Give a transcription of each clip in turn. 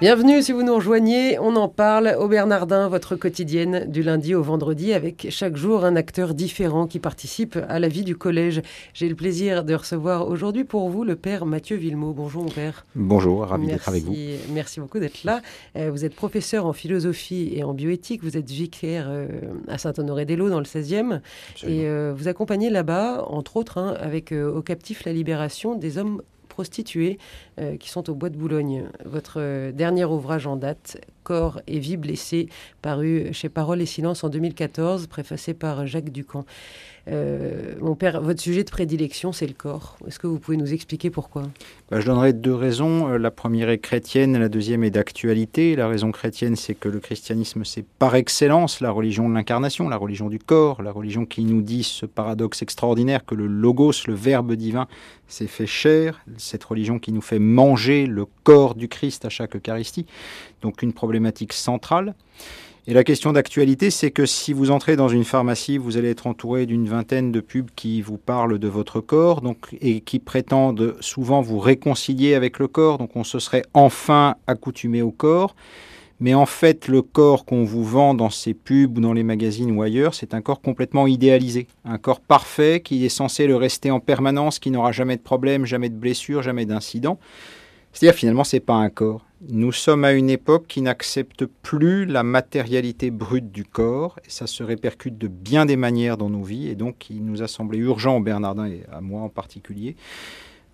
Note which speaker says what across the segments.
Speaker 1: Bienvenue si vous nous rejoignez, on en parle au Bernardin, votre quotidienne du lundi au vendredi avec chaque jour un acteur différent qui participe à la vie du collège. J'ai le plaisir de recevoir aujourd'hui pour vous le père Mathieu Villemot. Bonjour mon père.
Speaker 2: Bonjour, ravi d'être avec vous.
Speaker 1: Merci beaucoup d'être là. Euh, vous êtes professeur en philosophie et en bioéthique, vous êtes vicaire euh, à Saint-Honoré-des-Laux dans le 16e et euh, vous accompagnez là-bas, entre autres, hein, avec au captif la libération des hommes prostituées euh, qui sont au Bois de Boulogne. Votre euh, dernier ouvrage en date, Corps et vie blessée, paru chez Parole et Silence en 2014, préfacé par Jacques Ducamp. Euh, mon père, votre sujet de prédilection, c'est le corps. Est-ce que vous pouvez nous expliquer pourquoi?
Speaker 2: Bah, Je donnerai deux raisons. La première est chrétienne, la deuxième est d'actualité. La raison chrétienne, c'est que le christianisme, c'est par excellence la religion de l'incarnation, la religion du corps, la religion qui nous dit ce paradoxe extraordinaire que le logos, le verbe divin, s'est fait chair, cette religion qui nous fait manger le corps du Christ à chaque Eucharistie, donc une problématique centrale. Et la question d'actualité, c'est que si vous entrez dans une pharmacie, vous allez être entouré d'une vingtaine de pubs qui vous parlent de votre corps donc, et qui prétendent souvent vous réconcilier avec le corps. Donc on se serait enfin accoutumé au corps. Mais en fait, le corps qu'on vous vend dans ces pubs ou dans les magazines ou ailleurs, c'est un corps complètement idéalisé. Un corps parfait qui est censé le rester en permanence, qui n'aura jamais de problème, jamais de blessure, jamais d'incident. C'est-à-dire finalement, ce n'est pas un corps. Nous sommes à une époque qui n'accepte plus la matérialité brute du corps, et ça se répercute de bien des manières dans nos vies, et donc il nous a semblé urgent, Bernardin et à moi en particulier,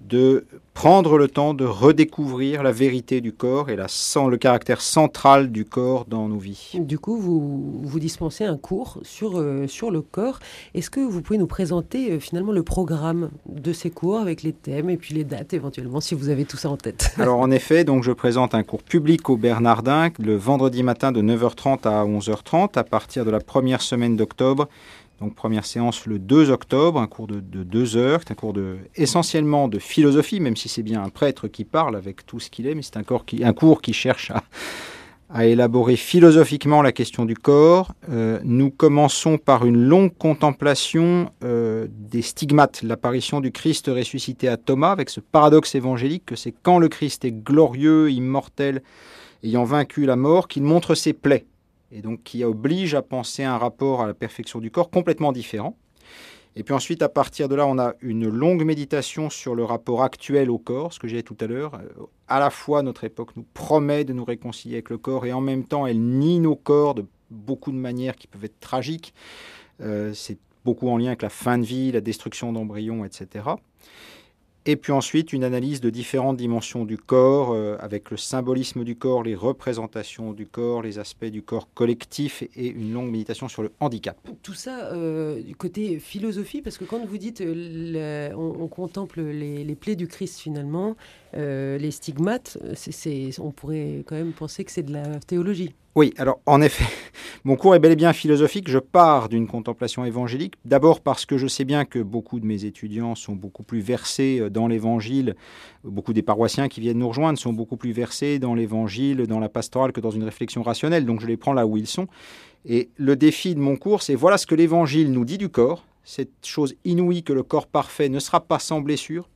Speaker 2: de prendre le temps de redécouvrir la vérité du corps et la, le caractère central du corps dans nos vies.
Speaker 1: Du coup, vous, vous dispensez un cours sur, euh, sur le corps. Est-ce que vous pouvez nous présenter euh, finalement le programme de ces cours avec les thèmes et puis les dates éventuellement, si vous avez tout ça en tête?
Speaker 2: Alors en effet, donc je présente un cours public au Bernardin le vendredi matin de 9h30 à 11h30 à partir de la première semaine d'octobre donc première séance le 2 octobre, un cours de, deux heures, un cours de, essentiellement de philosophie, même si c'est bien un prêtre qui parle avec tout ce qu'il est, mais c'est un, un, cours qui cherche à, élaborer philosophiquement la question du corps. Euh, nous commençons par une longue contemplation euh, des stigmates, l'apparition du Christ ressuscité à Thomas, avec ce paradoxe évangélique que c'est quand le Christ est glorieux, immortel, ayant vaincu la mort, qu'il montre ses plaies et donc qui oblige à penser un rapport à la perfection du corps complètement différent. Et puis ensuite, à partir de là, on a une longue méditation sur le rapport actuel au corps, ce que j'ai dit tout à l'heure. Euh, à la fois, notre époque nous promet de nous réconcilier avec le corps, et en même temps, elle nie nos corps de beaucoup de manières qui peuvent être tragiques. Euh, c'est beaucoup en lien avec la fin de vie, la destruction d'embryons, etc. Et puis ensuite, une analyse de différentes dimensions du corps, euh, avec le symbolisme du corps, les représentations du corps, les aspects du corps collectif et une longue méditation sur le handicap.
Speaker 1: Tout ça euh, du côté philosophie, parce que quand vous dites euh, on, contemple les, plaies du Christ finalement, les stigmates, on pourrait quand même penser que c'est de la théologie.
Speaker 2: Oui, alors en effet, mon cours est bel et bien philosophique. Je pars d'une contemplation évangélique. D'abord parce que je sais bien que beaucoup de mes étudiants sont beaucoup plus versés euh, dans l'évangile. Beaucoup des paroissiens qui viennent nous rejoindre sont beaucoup plus versés dans l'évangile, dans la pastorale que dans une réflexion rationnelle. Donc je les prends là où ils sont. Et le défi de mon cours, c'est voilà ce que l'évangile nous dit du corps. Cette chose inouïe que le corps parfait ne sera pas sans blessure,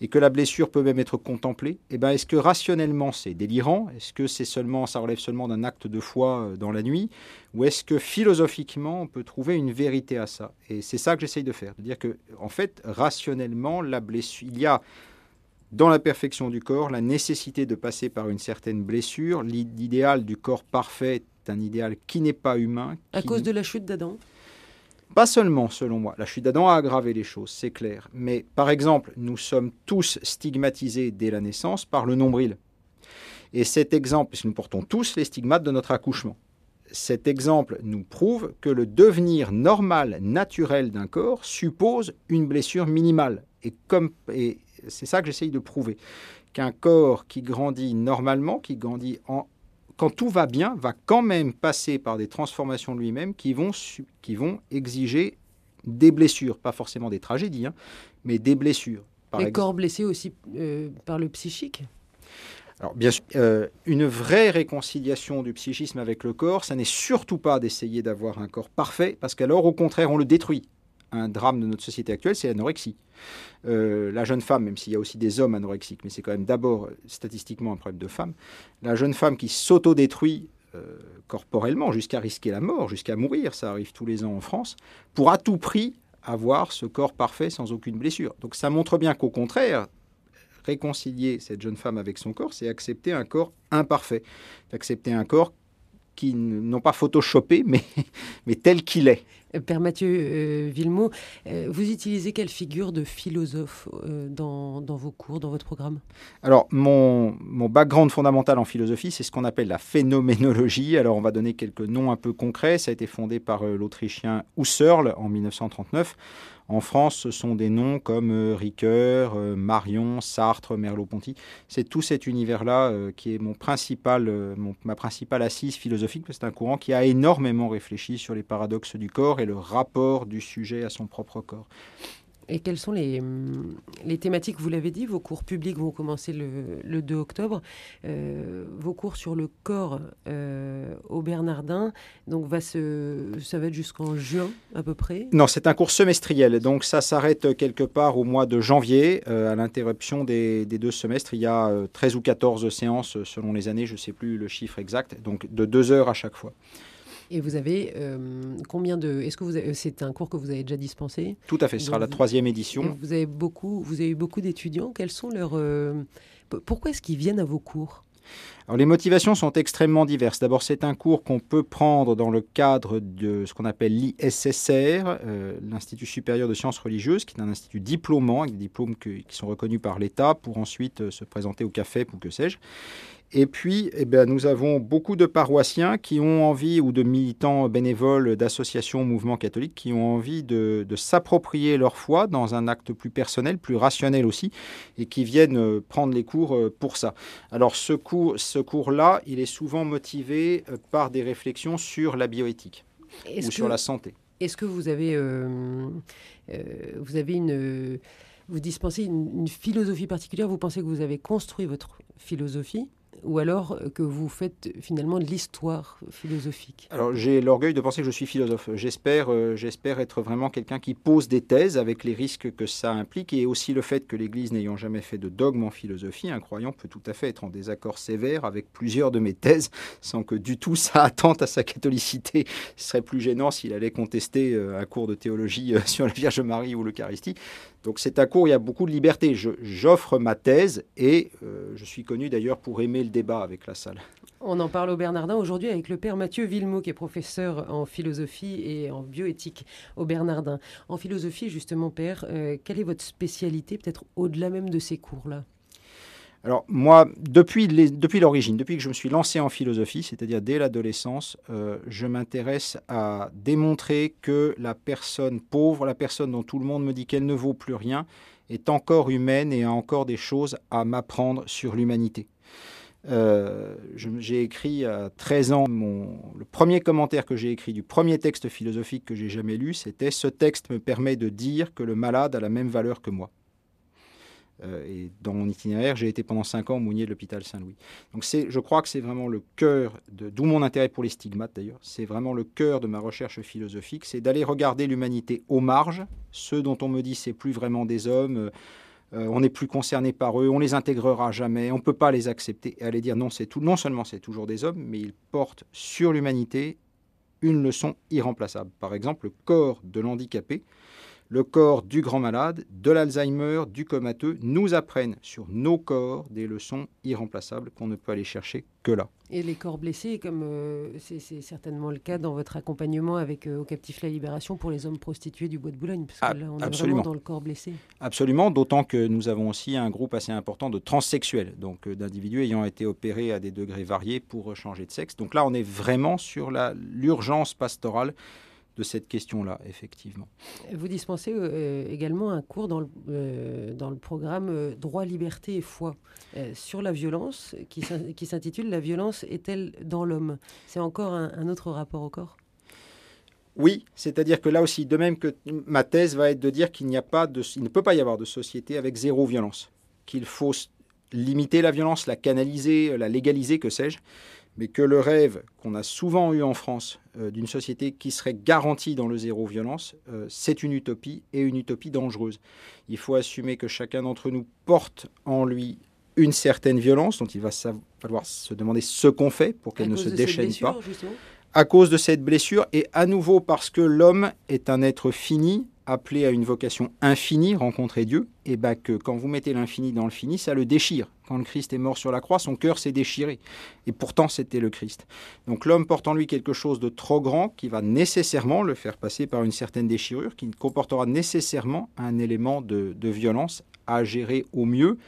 Speaker 2: et que la blessure peut même être contemplée, eh ben, est-ce que rationnellement c'est délirant? Est-ce que c'est seulement, ça relève seulement d'un acte de foi euh, dans la nuit? Ou est-ce que philosophiquement on peut trouver une vérité à ça? Et c'est ça que j'essaye de faire, de dire que en fait rationnellement la blessure, il y a dans la perfection du corps la nécessité de passer par une certaine blessure. L'idéal du corps parfait est un idéal qui n'est pas humain.
Speaker 1: À cause de la chute d'Adam
Speaker 2: pas seulement, selon moi, la chute d'Adam a aggravé les choses, c'est clair. Mais par exemple, nous sommes tous stigmatisés dès la naissance par le nombril. Et cet exemple, puisque nous portons tous les stigmates de notre accouchement, cet exemple nous prouve que le devenir normal, naturel d'un corps suppose une blessure minimale. Et, c'est ça que j'essaye de prouver. Qu'un corps qui grandit normalement, qui grandit en, quand tout va bien, va quand même passer par des transformations de lui-même qui vont, qui vont exiger des blessures, pas forcément des tragédies, hein, mais des blessures.
Speaker 1: Par Les corps blessés aussi euh, par le psychique?
Speaker 2: Alors bien sûr, euh, une vraie réconciliation du psychisme avec le corps, ça n'est surtout pas d'essayer d'avoir un corps parfait, parce qu'alors au contraire on le détruit. Un drame de notre société actuelle, c'est l'anorexie. Euh, la jeune femme, même s'il y a aussi des hommes anorexiques, mais c'est quand même d'abord statistiquement un problème de femme, la jeune femme qui s'auto-détruit euh, corporellement jusqu'à risquer la mort, jusqu'à mourir, ça arrive tous les ans en France, pour à tout prix avoir ce corps parfait sans aucune blessure. Donc ça montre bien qu'au contraire, réconcilier cette jeune femme avec son corps, c'est accepter un corps imparfait, accepter un corps qui n'ont pas photoshopé, mais, mais tel qu'il est.
Speaker 1: Euh, Père Mathieu euh, Villemot, euh, vous utilisez quelle figure de philosophe dans, dans, vos cours, dans votre programme?
Speaker 2: Alors, mon, mon, background fondamental en philosophie, c'est ce qu'on appelle la phénoménologie. Alors, on va donner quelques noms un peu concrets. Ça a été fondé par l'Autrichien Husserl en 1939. En France, ce sont des noms comme euh, Ricoeur, euh, Marion, Sartre, Merleau-Ponty. C'est tout cet univers-là euh, qui est mon principal, ma principale assise philosophique. C'est un courant qui a énormément réfléchi sur les paradoxes du corps et le rapport du sujet à son propre corps.
Speaker 1: Et quelles sont les, les thématiques? Vous l'avez dit, vos cours publics vont commencer le, le 2 octobre. Euh, vos cours sur le corps euh, au Bernardin, donc va se, ça va être jusqu'en juin à peu près?
Speaker 2: Non, c'est un cours semestriel. Donc ça s'arrête quelque part au mois de janvier. Euh, à l'interruption des, des, deux semestres, il y a 13 ou 14 séances selon les années, je ne sais plus le chiffre exact, donc de deux heures à chaque fois.
Speaker 1: Et vous avez euh, combien de. Est-ce que vous c'est un cours que vous avez déjà dispensé
Speaker 2: Tout à fait, ce sera la troisième édition.
Speaker 1: Vous avez beaucoup, vous avez eu beaucoup d'étudiants. Quels sont leurs. Euh, pourquoi est-ce qu'ils viennent à vos cours?
Speaker 2: Alors, les motivations sont extrêmement diverses. D'abord, c'est un cours qu'on peut prendre dans le cadre de ce qu'on appelle l'ISSR, euh, l'Institut supérieur de sciences religieuses, qui est un institut diplômant, avec des diplômes qui sont reconnus par l'État pour ensuite se présenter au CAFEP ou que sais-je. Et puis, eh bien, nous avons beaucoup de paroissiens qui ont envie, ou de militants bénévoles d'associations, mouvements catholiques, qui ont envie de, s'approprier leur foi dans un acte plus personnel, plus rationnel aussi, et qui viennent euh, prendre les cours euh, pour ça. Alors, ce, cours, ce cours-là, il est souvent motivé euh, par des réflexions sur la bioéthique ou sur la santé.
Speaker 1: Est-ce que vous avez, vous avez une vous dispensez une, philosophie particulière, vous pensez que vous avez construit votre philosophie? Ou alors que vous faites finalement de l'histoire philosophique?
Speaker 2: Alors j'ai l'orgueil de penser que je suis philosophe. J'espère, euh, j'espère être vraiment quelqu'un qui pose des thèses avec les risques que ça implique et aussi le fait que l'Église n'ayant jamais fait de dogme en philosophie, un croyant peut tout à fait être en désaccord sévère avec plusieurs de mes thèses sans que du tout ça attente à sa catholicité. Ce serait plus gênant s'il allait contester euh, un cours de théologie euh, sur la Vierge Marie ou l'Eucharistie. Donc c'est un cours où il y a beaucoup de liberté. J'offre ma thèse et je suis connu d'ailleurs pour aimer le débat avec la salle.
Speaker 1: On en parle au Bernardin aujourd'hui avec le père Mathieu Villemot, qui est professeur en philosophie et en bioéthique au Bernardin. En philosophie, justement, père, euh, quelle est votre spécialité, peut-être au-delà même de ces cours-là?
Speaker 2: Alors moi, depuis, l'origine, depuis que je me suis lancé en philosophie, c'est-à-dire dès l'adolescence, euh, je m'intéresse à démontrer que la personne pauvre, la personne dont tout le monde me dit qu'elle ne vaut plus rien, est encore humaine et a encore des choses à m'apprendre sur l'humanité. Euh, j'ai écrit à 13 ans, le premier commentaire que j'ai écrit du premier texte philosophique que j'ai jamais lu, c'était Ce texte me permet de dire que le malade a la même valeur que moi. Euh, et dans mon itinéraire, j'ai été pendant 5 ans mounier de l'hôpital Saint-Louis. Donc je crois que c'est vraiment le cœur, d'où mon intérêt pour les stigmates d'ailleurs, c'est vraiment le cœur de ma recherche philosophique, c'est d'aller regarder l'humanité aux marges, ceux dont on me dit c'est plus vraiment des hommes. Euh, on n'est plus concerné par eux, on les intégrera jamais, on ne peut pas les accepter. Et aller dire non, c'est tout, non seulement c'est toujours des hommes, mais ils portent sur l'humanité une leçon irremplaçable. Par exemple, le corps de l'handicapé le corps du grand malade, de l'Alzheimer, du comateux, nous apprennent sur nos corps des leçons irremplaçables qu'on ne peut aller chercher que là.
Speaker 1: Et les corps blessés, comme euh, c'est certainement le cas dans votre accompagnement avec euh, Au Captif la Libération pour les hommes prostitués du Bois de Boulogne, parce que là, on est vraiment dans le corps blessé.
Speaker 2: Absolument, d'autant que nous avons aussi un groupe assez important de transsexuels, donc euh, d'individus ayant été opérés à des degrés variés pour changer de sexe. Donc là, on est vraiment sur l'urgence pastorale de cette question-là, effectivement.
Speaker 1: Vous dispensez euh, également un cours dans le, euh, dans le programme euh, Droit, liberté et foi sur la violence, qui s'intitule La violence est-elle dans l'homme? C'est encore un, autre rapport au corps?
Speaker 2: Oui, c'est-à-dire que là aussi, de même que ma thèse va être de dire qu'il n'y a pas de, il ne peut pas y avoir de société avec zéro violence, qu'il faut limiter la violence, la canaliser, la légaliser, que sais-je, mais que le rêve qu'on a souvent eu en France euh, d'une société qui serait garantie dans le zéro violence, euh, c'est une utopie et une utopie dangereuse. Il faut assumer que chacun d'entre nous porte en lui une certaine violence dont il va falloir se demander ce qu'on fait pour qu'elle ne se déchaîne pas. À cause de cette blessure et à nouveau parce que l'homme est un être fini appelé à une vocation infinie, rencontrer Dieu, et bah que quand vous mettez l'infini dans le fini, ça le déchire. Quand le Christ est mort sur la croix, son cœur s'est déchiré. Et pourtant, c'était le Christ. Donc l'homme porte en lui quelque chose de trop grand qui va nécessairement le faire passer par une certaine déchirure, qui comportera nécessairement un élément de, de violence à gérer au mieux.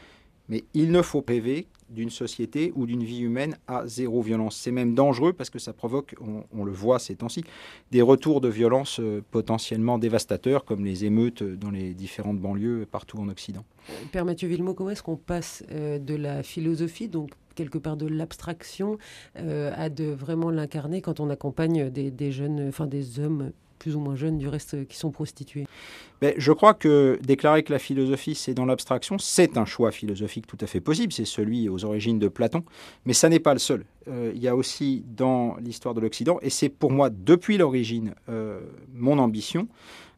Speaker 2: Mais il ne faut rêver d'une société ou d'une vie humaine à zéro violence. C'est même dangereux parce que ça provoque, on, le voit ces temps-ci, des retours de violence euh, potentiellement dévastateurs comme les émeutes dans les différentes banlieues partout en Occident.
Speaker 1: Père Mathieu Villemot, comment est-ce qu'on passe euh, de la philosophie, donc quelque part de l'abstraction, euh, à de vraiment l'incarner quand on accompagne des, des jeunes, enfin des hommes plus ou moins jeunes du reste qui sont prostitués
Speaker 2: Mais Je crois que déclarer que la philosophie c'est dans l'abstraction, c'est un choix philosophique tout à fait possible, c'est celui aux origines de Platon, mais ça n'est pas le seul. Euh, il y a aussi dans l'histoire de l'Occident, et c'est pour moi depuis l'origine euh, mon ambition,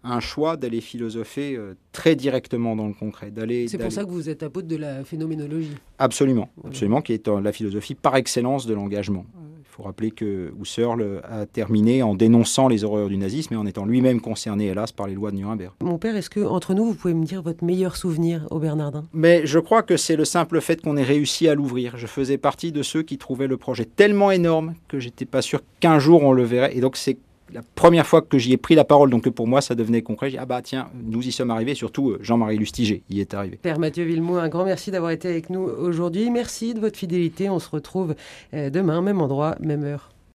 Speaker 2: un choix d'aller philosopher euh, très directement dans le concret. D'aller,
Speaker 1: c'est pour ça que vous êtes apôtre de la phénoménologie.
Speaker 2: Absolument, absolument, qui est la philosophie par excellence de l'engagement. Il faut rappeler que Husserl a terminé en dénonçant les horreurs du nazisme et en étant lui-même concerné, hélas, par les lois de Nuremberg.
Speaker 1: Mon père, est-ce que entre nous, vous pouvez me dire votre meilleur souvenir au Bernardin?
Speaker 2: Mais je crois que c'est le simple fait qu'on ait réussi à l'ouvrir. Je faisais partie de ceux qui trouvaient le projet tellement énorme que j'étais pas sûr qu'un jour on le verrait. Et donc c'est la première fois que j'y ai pris la parole, donc pour moi ça devenait concret, j'ai dit, ah bah tiens, nous y sommes arrivés, surtout euh, Jean-Marie Lustiger y est arrivé.
Speaker 1: Père Mathieu Villemot, un grand merci d'avoir été avec nous aujourd'hui. Merci de votre fidélité. On se retrouve euh, demain, même endroit, même heure.